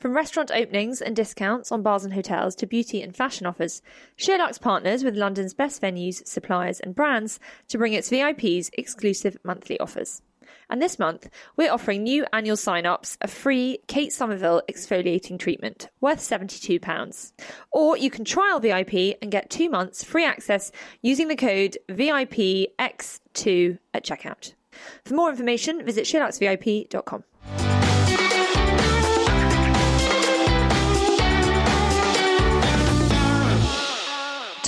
From restaurant openings and discounts on bars and hotels to beauty and fashion offers, Sherlock's partners with London's best venues, suppliers, and brands to bring its VIPs exclusive monthly offers. And this month, we're offering new annual sign-ups a free Kate Somerville exfoliating treatment worth £72. Or you can trial VIP and get two months free access using the code VIPX2 at checkout. For more information, visit SherlocksVIP.com.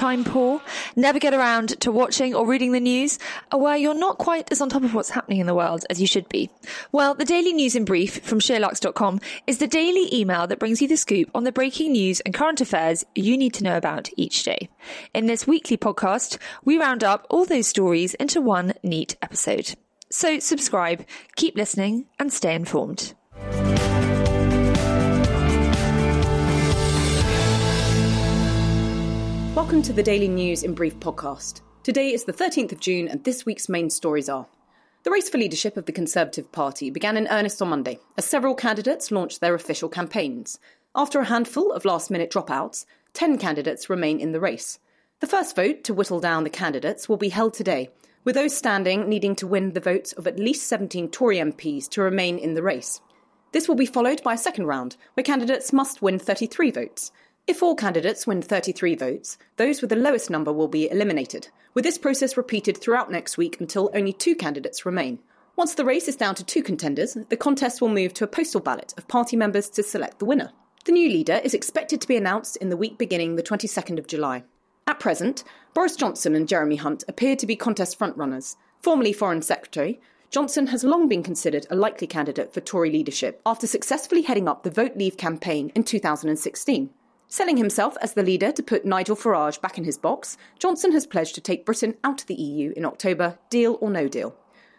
time poor, never get around to watching or reading the news, or where you're not quite as on top of what's happening in the world as you should be? Well, the Daily News in Brief from Sherlocks.com is the daily email that brings you the scoop on the breaking news and current affairs you need to know about each day. In this weekly podcast, we round up all those stories into one neat episode. So subscribe, keep listening, and stay informed. Welcome to the Daily News in Brief podcast. Today is the 13th of June, and this week's main stories are The race for leadership of the Conservative Party began in earnest on Monday as several candidates launched their official campaigns. After a handful of last minute dropouts, 10 candidates remain in the race. The first vote to whittle down the candidates will be held today, with those standing needing to win the votes of at least 17 Tory MPs to remain in the race. This will be followed by a second round, where candidates must win 33 votes. If all candidates win 33 votes, those with the lowest number will be eliminated, with this process repeated throughout next week until only two candidates remain. Once the race is down to two contenders, the contest will move to a postal ballot of party members to select the winner. The new leader is expected to be announced in the week beginning the 22nd of July. At present, Boris Johnson and Jeremy Hunt appear to be contest frontrunners. Formerly Foreign Secretary, Johnson has long been considered a likely candidate for Tory leadership after successfully heading up the Vote Leave campaign in 2016. Selling himself as the leader to put Nigel Farage back in his box, Johnson has pledged to take Britain out of the EU in October, deal or no deal.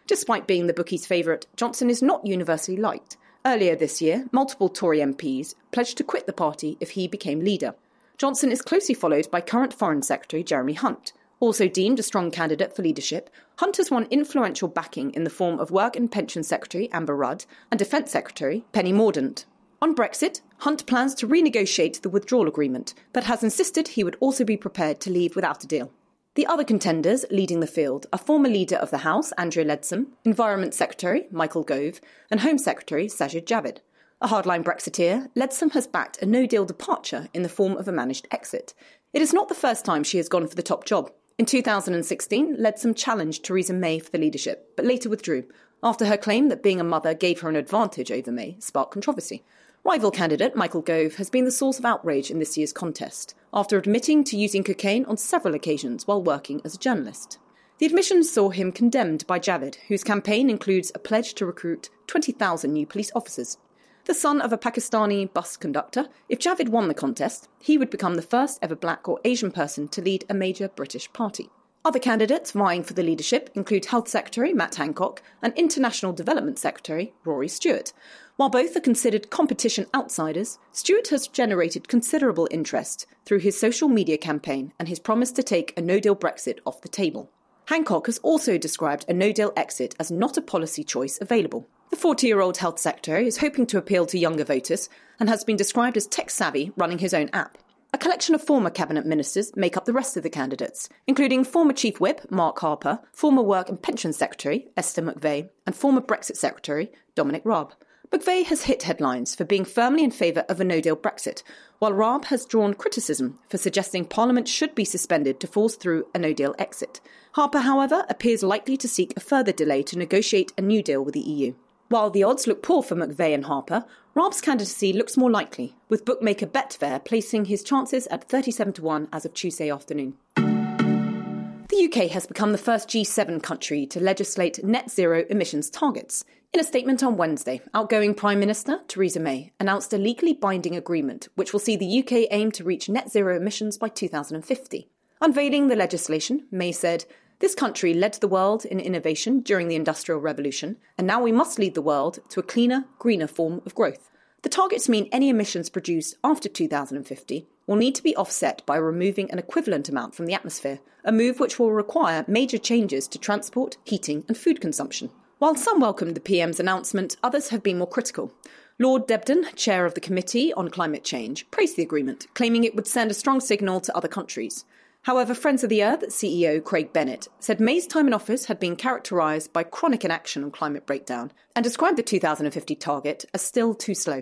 Despite being the bookies' favourite, Johnson is not universally liked. Earlier this year, multiple Tory MPs pledged to quit the party if he became leader. Johnson is closely followed by current Foreign Secretary Jeremy Hunt. Also deemed a strong candidate for leadership, Hunt has won influential backing in the form of Work and Pension Secretary Amber Rudd and Defence Secretary Penny Mordaunt. On Brexit, Hunt plans to renegotiate the withdrawal agreement, but has insisted he would also be prepared to leave without a deal. The other contenders leading the field are former Leader of the House, Andrea Leadsom, Environment Secretary, Michael Gove, and Home Secretary, Sajid Javid. A hardline Brexiteer, Leadsom has backed a no deal departure in the form of a managed exit. It is not the first time she has gone for the top job. In 2016, Leadsom challenged Theresa May for the leadership, but later withdrew, after her claim that being a mother gave her an advantage over May sparked controversy. Rival candidate Michael Gove has been the source of outrage in this year's contest, after admitting to using cocaine on several occasions while working as a journalist. The admission saw him condemned by Javid, whose campaign includes a pledge to recruit 20,000 new police officers. The son of a Pakistani bus conductor, if Javid won the contest, he would become the first ever black or Asian person to lead a major British party. Other candidates vying for the leadership include Health Secretary Matt Hancock and International Development Secretary Rory Stewart. While both are considered competition outsiders, Stewart has generated considerable interest through his social media campaign and his promise to take a no deal Brexit off the table. Hancock has also described a no deal exit as not a policy choice available. The 40 year old health secretary is hoping to appeal to younger voters and has been described as tech savvy, running his own app. A collection of former cabinet ministers make up the rest of the candidates, including former Chief Whip Mark Harper, former Work and Pension Secretary Esther McVey, and former Brexit Secretary Dominic Raab. McVey has hit headlines for being firmly in favour of a no deal Brexit, while Raab has drawn criticism for suggesting Parliament should be suspended to force through a no deal exit. Harper, however, appears likely to seek a further delay to negotiate a new deal with the EU. While the odds look poor for McVey and Harper, Raab's candidacy looks more likely, with bookmaker Betfair placing his chances at 37 to 1 as of Tuesday afternoon. The UK has become the first G7 country to legislate net zero emissions targets. In a statement on Wednesday, outgoing Prime Minister Theresa May announced a legally binding agreement which will see the UK aim to reach net zero emissions by 2050. Unveiling the legislation, May said, this country led the world in innovation during the Industrial Revolution, and now we must lead the world to a cleaner, greener form of growth. The targets mean any emissions produced after 2050 will need to be offset by removing an equivalent amount from the atmosphere, a move which will require major changes to transport, heating, and food consumption. While some welcomed the PM's announcement, others have been more critical. Lord Deben, chair of the Committee on Climate Change, praised the agreement, claiming it would send a strong signal to other countries. However, Friends of the Earth CEO Craig Bennett said May's time in office had been characterised by chronic inaction on climate breakdown and described the 2050 target as still too slow.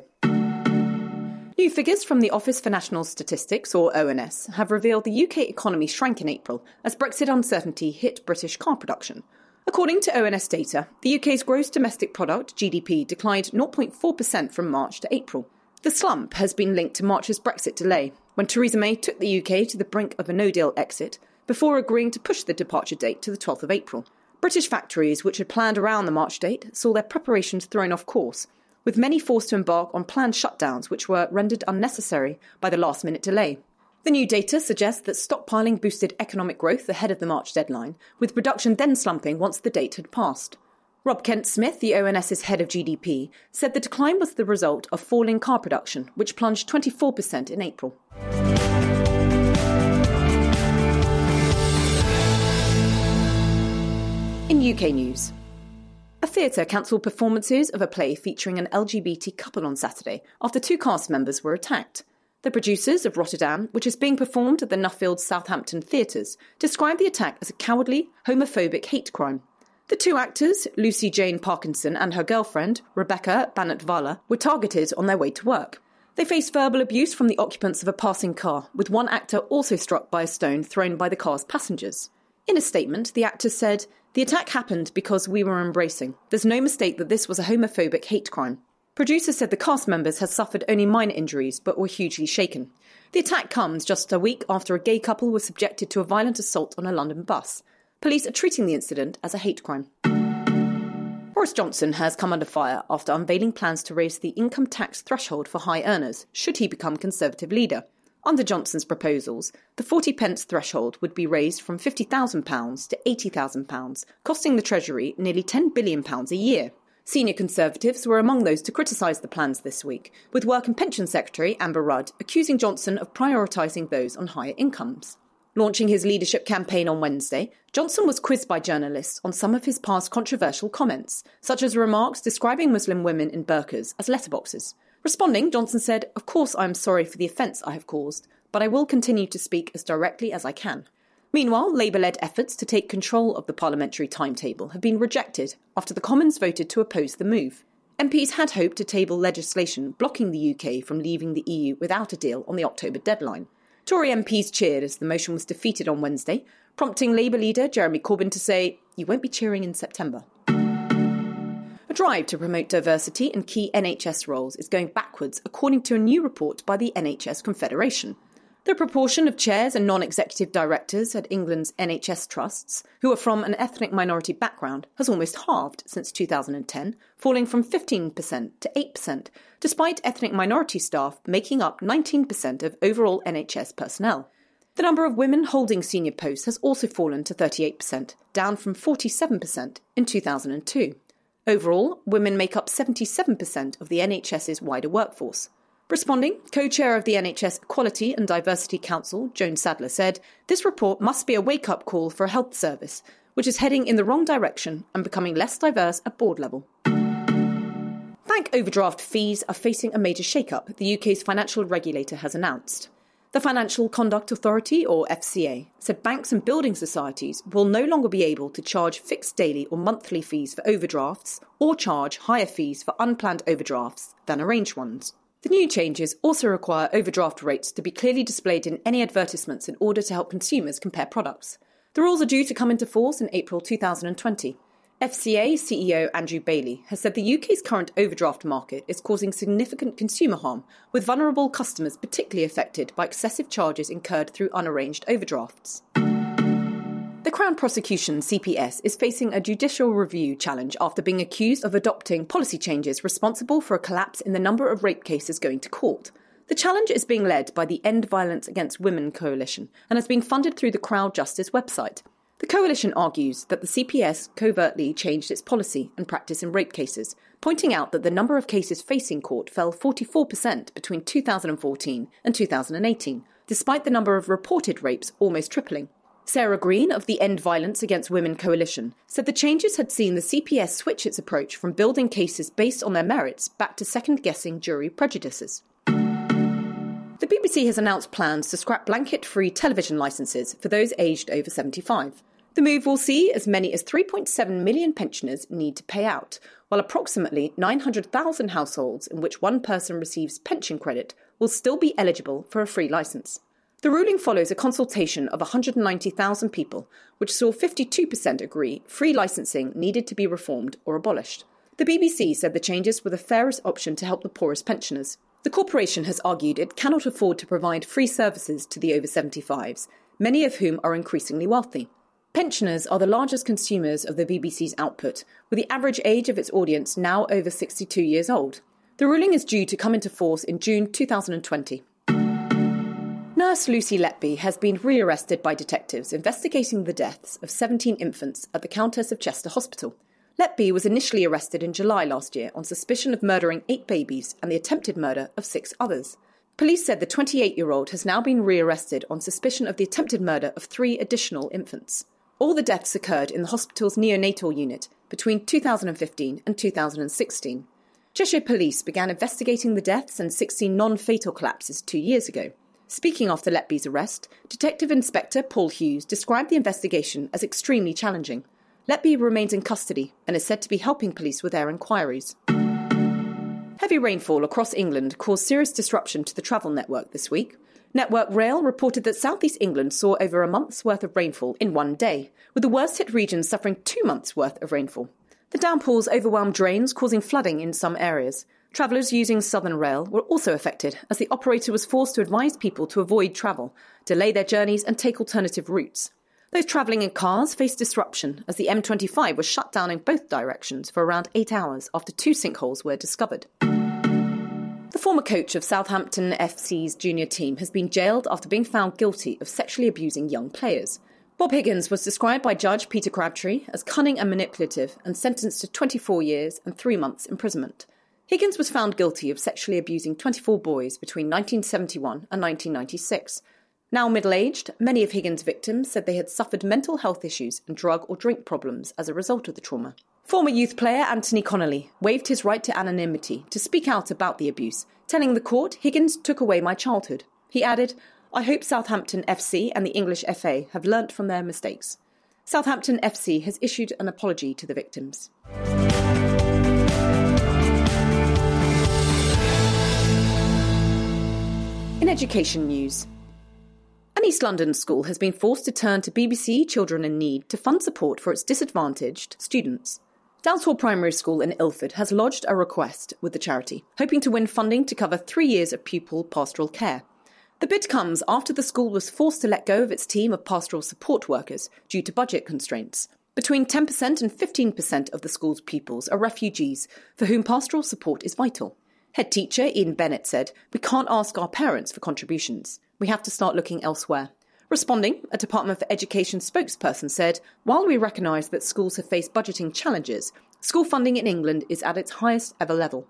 New figures from the Office for National Statistics, or ONS, have revealed the UK economy shrank in April as Brexit uncertainty hit British car production. According to ONS data, the UK's gross domestic product, GDP, declined 0.4% from March to April. The slump has been linked to March's Brexit delay, when Theresa May took the UK to the brink of a no deal exit before agreeing to push the departure date to the 12th of April. British factories, which had planned around the March date, saw their preparations thrown off course, with many forced to embark on planned shutdowns which were rendered unnecessary by the last minute delay. The new data suggests that stockpiling boosted economic growth ahead of the March deadline, with production then slumping once the date had passed. Rob Kent Smith, the ONS's head of GDP, said the decline was the result of falling car production, which plunged 24% in April. In UK news, a theatre cancelled performances of a play featuring an LGBT couple on Saturday after two cast members were attacked. The producers of Rotterdam, which is being performed at the Nuffield Southampton theatres, described the attack as a cowardly, homophobic hate crime. The two actors, Lucy Jane Parkinson and her girlfriend, Rebecca Banatvala, were targeted on their way to work. They faced verbal abuse from the occupants of a passing car, with one actor also struck by a stone thrown by the car's passengers. In a statement, the actors said, the attack happened because we were embracing. There's no mistake that this was a homophobic hate crime. Producers said the cast members had suffered only minor injuries but were hugely shaken. The attack comes just a week after a gay couple was subjected to a violent assault on a London bus. Police are treating the incident as a hate crime. Boris Johnson has come under fire after unveiling plans to raise the income tax threshold for high earners should he become Conservative leader. Under Johnson's proposals, the 40 pence threshold would be raised from £50,000 to £80,000, costing the Treasury nearly £10 billion a year. Senior Conservatives were among those to criticise the plans this week, with Work and Pension Secretary Amber Rudd accusing Johnson of prioritising those on higher incomes. Launching his leadership campaign on Wednesday, Johnson was quizzed by journalists on some of his past controversial comments, such as remarks describing Muslim women in burqas as letterboxes. Responding, Johnson said, Of course, I am sorry for the offence I have caused, but I will continue to speak as directly as I can. Meanwhile, Labour led efforts to take control of the parliamentary timetable have been rejected after the Commons voted to oppose the move. MPs had hoped to table legislation blocking the UK from leaving the EU without a deal on the October deadline. Tory MPs cheered as the motion was defeated on Wednesday, prompting Labour leader Jeremy Corbyn to say, You won't be cheering in September. A drive to promote diversity in key NHS roles is going backwards, according to a new report by the NHS Confederation. The proportion of chairs and non executive directors at England's NHS trusts who are from an ethnic minority background has almost halved since 2010, falling from 15% to 8%, despite ethnic minority staff making up 19% of overall NHS personnel. The number of women holding senior posts has also fallen to 38%, down from 47% in 2002. Overall, women make up 77% of the NHS's wider workforce. Responding, co chair of the NHS Equality and Diversity Council, Joan Saddler, said this report must be a wake up call for a health service, which is heading in the wrong direction and becoming less diverse at board level. Bank overdraft fees are facing a major shake up, the UK's financial regulator has announced. The Financial Conduct Authority, or FCA, said banks and building societies will no longer be able to charge fixed daily or monthly fees for overdrafts or charge higher fees for unplanned overdrafts than arranged ones. The new changes also require overdraft rates to be clearly displayed in any advertisements in order to help consumers compare products. The rules are due to come into force in April 2020. FCA CEO Andrew Bailey has said the UK's current overdraft market is causing significant consumer harm, with vulnerable customers particularly affected by excessive charges incurred through unarranged overdrafts. The Crown Prosecution CPS is facing a judicial review challenge after being accused of adopting policy changes responsible for a collapse in the number of rape cases going to court. The challenge is being led by the End Violence Against Women Coalition and has been funded through the Crowd Justice website. The coalition argues that the CPS covertly changed its policy and practice in rape cases, pointing out that the number of cases facing court fell 44% between 2014 and 2018, despite the number of reported rapes almost tripling. Sarah Green of the End Violence Against Women Coalition said the changes had seen the CPS switch its approach from building cases based on their merits back to second guessing jury prejudices. The BBC has announced plans to scrap blanket free television licences for those aged over 75. The move will see as many as 3.7 million pensioners need to pay out, while approximately 900,000 households in which one person receives pension credit will still be eligible for a free licence. The ruling follows a consultation of 190,000 people, which saw 52% agree free licensing needed to be reformed or abolished. The BBC said the changes were the fairest option to help the poorest pensioners. The corporation has argued it cannot afford to provide free services to the over 75s, many of whom are increasingly wealthy. Pensioners are the largest consumers of the BBC's output, with the average age of its audience now over 62 years old. The ruling is due to come into force in June 2020. Nurse Lucy Letby has been rearrested by detectives investigating the deaths of 17 infants at the Countess of Chester Hospital. Letby was initially arrested in July last year on suspicion of murdering eight babies and the attempted murder of six others. Police said the 28 year old has now been rearrested on suspicion of the attempted murder of three additional infants. All the deaths occurred in the hospital's neonatal unit between 2015 and 2016. Cheshire Police began investigating the deaths and 16 non fatal collapses two years ago. Speaking after Letby's arrest, Detective Inspector Paul Hughes described the investigation as extremely challenging. Letby remains in custody and is said to be helping police with their inquiries. Heavy rainfall across England caused serious disruption to the travel network this week. Network Rail reported that southeast England saw over a month's worth of rainfall in one day, with the worst hit regions suffering two months' worth of rainfall. The downpours overwhelmed drains, causing flooding in some areas. Travellers using Southern Rail were also affected as the operator was forced to advise people to avoid travel, delay their journeys, and take alternative routes. Those travelling in cars faced disruption as the M25 was shut down in both directions for around eight hours after two sinkholes were discovered. The former coach of Southampton FC's junior team has been jailed after being found guilty of sexually abusing young players. Bob Higgins was described by Judge Peter Crabtree as cunning and manipulative and sentenced to 24 years and three months imprisonment. Higgins was found guilty of sexually abusing 24 boys between 1971 and 1996. Now middle aged, many of Higgins' victims said they had suffered mental health issues and drug or drink problems as a result of the trauma. Former youth player Anthony Connolly waived his right to anonymity to speak out about the abuse, telling the court Higgins took away my childhood. He added, I hope Southampton FC and the English FA have learnt from their mistakes. Southampton FC has issued an apology to the victims. Education news, an East London school has been forced to turn to BBC Children in Need to fund support for its disadvantaged students. Dalshall Primary School in Ilford has lodged a request with the charity, hoping to win funding to cover three years of pupil pastoral care. The bid comes after the school was forced to let go of its team of pastoral support workers due to budget constraints. Between 10% and 15% of the school's pupils are refugees for whom pastoral support is vital. Head teacher Ian Bennett said, We can't ask our parents for contributions. We have to start looking elsewhere. Responding, a Department for Education spokesperson said, While we recognise that schools have faced budgeting challenges, school funding in England is at its highest ever level.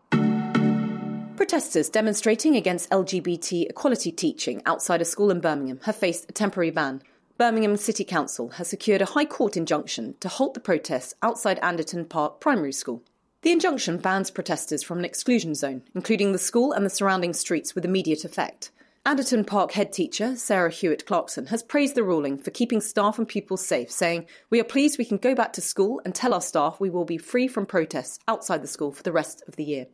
Protesters demonstrating against LGBT equality teaching outside a school in Birmingham have faced a temporary ban. Birmingham City Council has secured a High Court injunction to halt the protests outside Anderton Park Primary School. The injunction bans protesters from an exclusion zone, including the school and the surrounding streets with immediate effect. Anderton Park head teacher Sarah Hewitt Clarkson has praised the ruling for keeping staff and pupils safe, saying, We are pleased we can go back to school and tell our staff we will be free from protests outside the school for the rest of the year.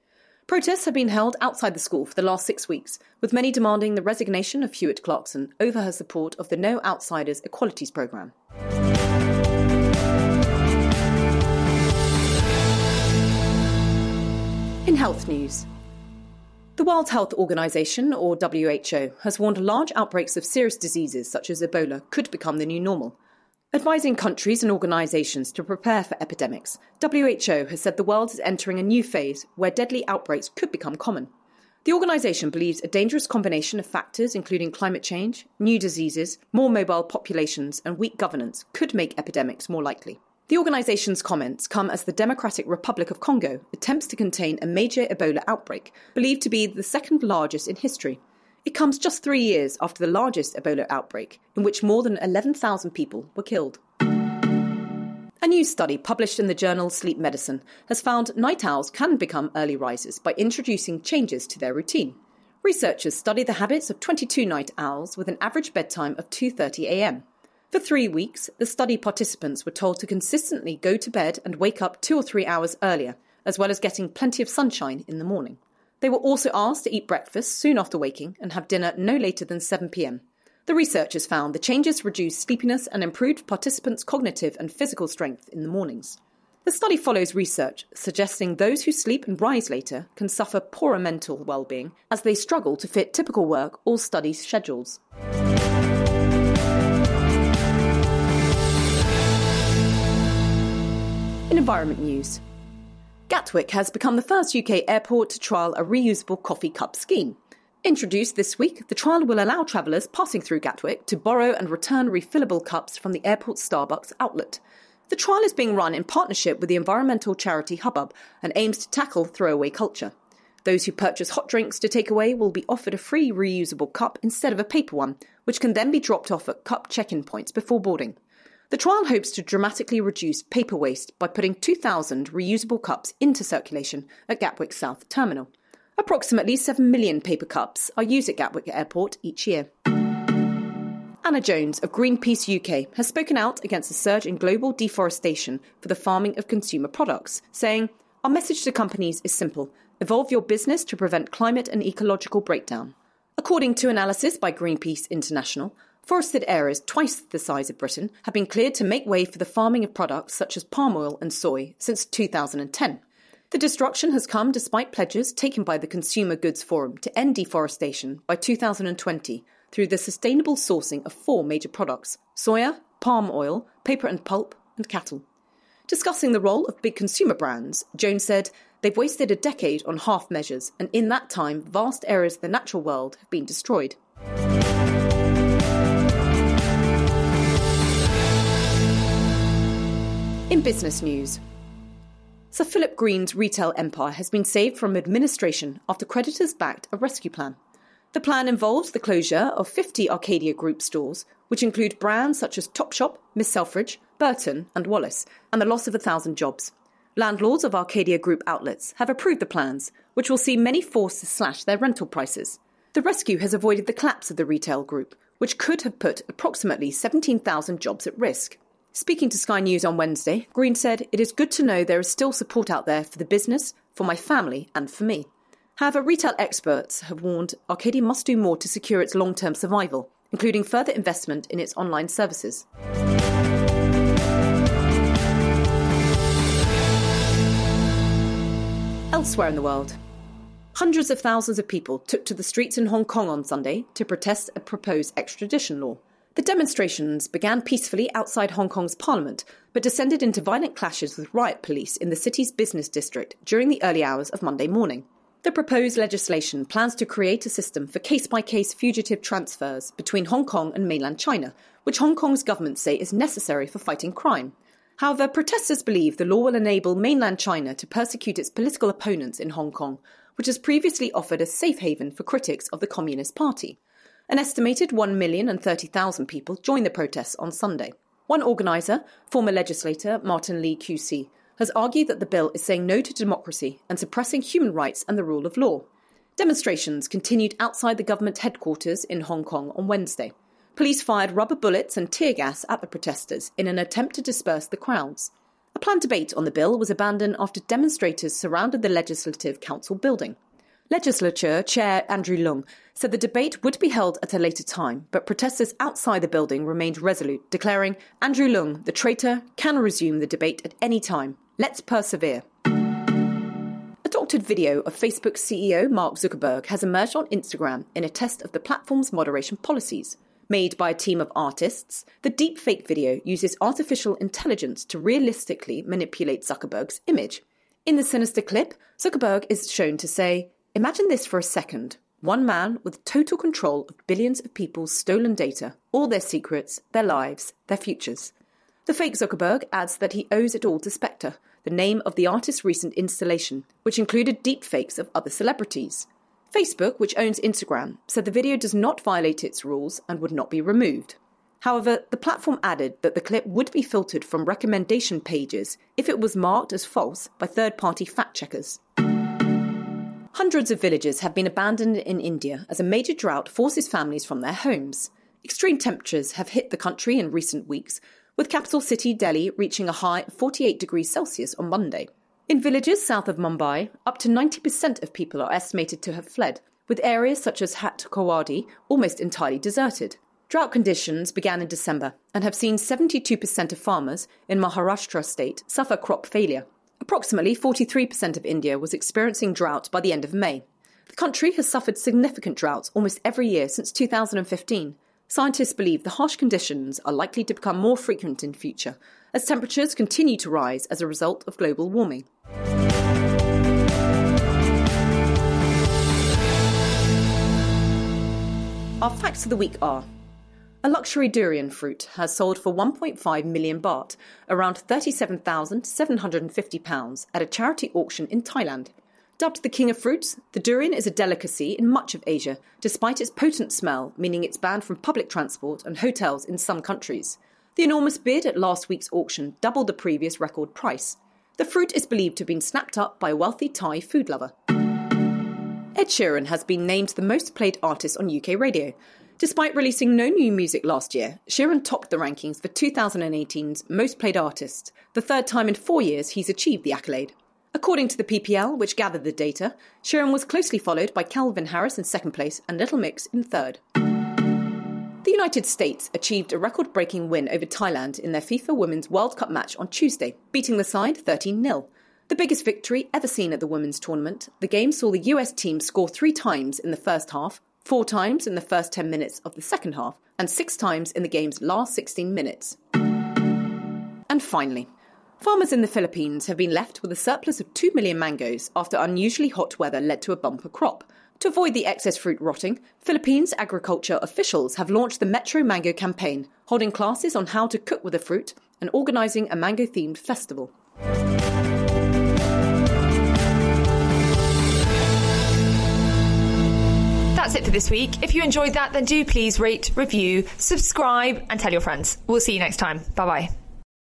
Protests have been held outside the school for the last six weeks, with many demanding the resignation of Hewitt Clarkson over her support of the No Outsiders Equalities Programme. Health news, the World Health Organization, or WHO, has warned large outbreaks of serious diseases such as Ebola could become the new normal. Advising countries and organizations to prepare for epidemics, WHO has said the world is entering a new phase where deadly outbreaks could become common. The organization believes a dangerous combination of factors, including climate change, new diseases, more mobile populations, and weak governance, could make epidemics more likely. The organization's comments come as the Democratic Republic of Congo attempts to contain a major Ebola outbreak, believed to be the second largest in history. It comes just three years after the largest Ebola outbreak, in which more than 11,000 people were killed. A new study published in the journal Sleep Medicine has found night owls can become early risers by introducing changes to their routine. Researchers studied the habits of 22 night owls with an average bedtime of 2:30 a.m. For 3 weeks, the study participants were told to consistently go to bed and wake up 2 or 3 hours earlier, as well as getting plenty of sunshine in the morning. They were also asked to eat breakfast soon after waking and have dinner no later than 7 p.m. The researchers found the changes reduced sleepiness and improved participants' cognitive and physical strength in the mornings. The study follows research suggesting those who sleep and rise later can suffer poorer mental well-being as they struggle to fit typical work or study schedules. In environment news, Gatwick has become the first UK airport to trial a reusable coffee cup scheme. Introduced this week, the trial will allow travellers passing through Gatwick to borrow and return refillable cups from the airport Starbucks outlet. The trial is being run in partnership with the environmental charity Hubbub and aims to tackle throwaway culture. Those who purchase hot drinks to take away will be offered a free reusable cup instead of a paper one, which can then be dropped off at cup check in points before boarding. The trial hopes to dramatically reduce paper waste by putting 2,000 reusable cups into circulation at Gatwick South Terminal. Approximately 7 million paper cups are used at Gatwick Airport each year. Anna Jones of Greenpeace UK has spoken out against the surge in global deforestation for the farming of consumer products, saying, Our message to companies is simple evolve your business to prevent climate and ecological breakdown. According to analysis by Greenpeace International, forested areas twice the size of Britain have been cleared to make way for the farming of products such as palm oil and soy since 2010. The destruction has come despite pledges taken by the Consumer Goods Forum to end deforestation by 2020 through the sustainable sourcing of four major products soya, palm oil, paper and pulp, and cattle. Discussing the role of big consumer brands, Jones said, They've wasted a decade on half measures, and in that time, vast areas of the natural world have been destroyed. In business news, Sir Philip Green's retail empire has been saved from administration after creditors backed a rescue plan. The plan involves the closure of 50 Arcadia Group stores, which include brands such as Topshop, Miss Selfridge, Burton, and Wallis, and the loss of a thousand jobs. Landlords of Arcadia Group outlets have approved the plans, which will see many forced to slash their rental prices. The rescue has avoided the collapse of the retail group, which could have put approximately 17,000 jobs at risk. Speaking to Sky News on Wednesday, Green said, It is good to know there is still support out there for the business, for my family, and for me. However, retail experts have warned Arcadia must do more to secure its long term survival, including further investment in its online services. Elsewhere in the world, hundreds of thousands of people took to the streets in Hong Kong on Sunday to protest a proposed extradition law. The demonstrations began peacefully outside Hong Kong's parliament, but descended into violent clashes with riot police in the city's business district during the early hours of Monday morning. The proposed legislation plans to create a system for case by case fugitive transfers between Hong Kong and mainland China, which Hong Kong's government say is necessary for fighting crime. However, protesters believe the law will enable mainland China to persecute its political opponents in Hong Kong, which has previously offered a safe haven for critics of the Communist Party. An estimated 1,030,000 people joined the protests on Sunday. One organiser, former legislator Martin Lee QC, has argued that the bill is saying no to democracy and suppressing human rights and the rule of law. Demonstrations continued outside the government headquarters in Hong Kong on Wednesday. Police fired rubber bullets and tear gas at the protesters in an attempt to disperse the crowds. A planned debate on the bill was abandoned after demonstrators surrounded the Legislative Council building. Legislature Chair Andrew Leung said the debate would be held at a later time, but protesters outside the building remained resolute, declaring Andrew Leung, the traitor, can resume the debate at any time. Let's persevere. A doctored video of Facebook CEO Mark Zuckerberg has emerged on Instagram in a test of the platform's moderation policies. Made by a team of artists, the deepfake video uses artificial intelligence to realistically manipulate Zuckerberg's image. In the sinister clip, Zuckerberg is shown to say, Imagine this for a second. One man with total control of billions of people's stolen data, all their secrets, their lives, their futures. The fake Zuckerberg adds that he owes it all to Spectre, the name of the artist's recent installation, which included deepfakes of other celebrities. Facebook, which owns Instagram, said the video does not violate its rules and would not be removed. However, the platform added that the clip would be filtered from recommendation pages if it was marked as false by third party fact checkers. Hundreds of villages have been abandoned in India as a major drought forces families from their homes. Extreme temperatures have hit the country in recent weeks, with capital city Delhi reaching a high of 48 degrees Celsius on Monday. In villages south of Mumbai, up to 90% of people are estimated to have fled, with areas such as Hatkarwadi almost entirely deserted. Drought conditions began in December and have seen 72% of farmers in Maharashtra state suffer crop failure. Approximately 43% of India was experiencing drought by the end of May. The country has suffered significant droughts almost every year since 2015. Scientists believe the harsh conditions are likely to become more frequent in future as temperatures continue to rise as a result of global warming. Our facts of the week are a luxury durian fruit has sold for 1.5 million baht, around £37,750, at a charity auction in Thailand. Dubbed the king of fruits, the durian is a delicacy in much of Asia, despite its potent smell, meaning it's banned from public transport and hotels in some countries. The enormous bid at last week's auction doubled the previous record price. The fruit is believed to have been snapped up by a wealthy Thai food lover. Ed Sheeran has been named the most played artist on UK radio. Despite releasing no new music last year, Sheeran topped the rankings for 2018's Most Played Artist, the third time in four years he's achieved the accolade. According to the PPL, which gathered the data, Sheeran was closely followed by Calvin Harris in second place and Little Mix in third. The United States achieved a record breaking win over Thailand in their FIFA Women's World Cup match on Tuesday, beating the side 13 0. The biggest victory ever seen at the women's tournament, the game saw the US team score three times in the first half, four times in the first 10 minutes of the second half, and six times in the game's last 16 minutes. And finally, farmers in the Philippines have been left with a surplus of 2 million mangoes after unusually hot weather led to a bumper crop. To avoid the excess fruit rotting, Philippines agriculture officials have launched the Metro Mango campaign, holding classes on how to cook with the fruit and organising a mango themed festival. That's it for this week. If you enjoyed that, then do please rate, review, subscribe, and tell your friends. We'll see you next time. Bye bye.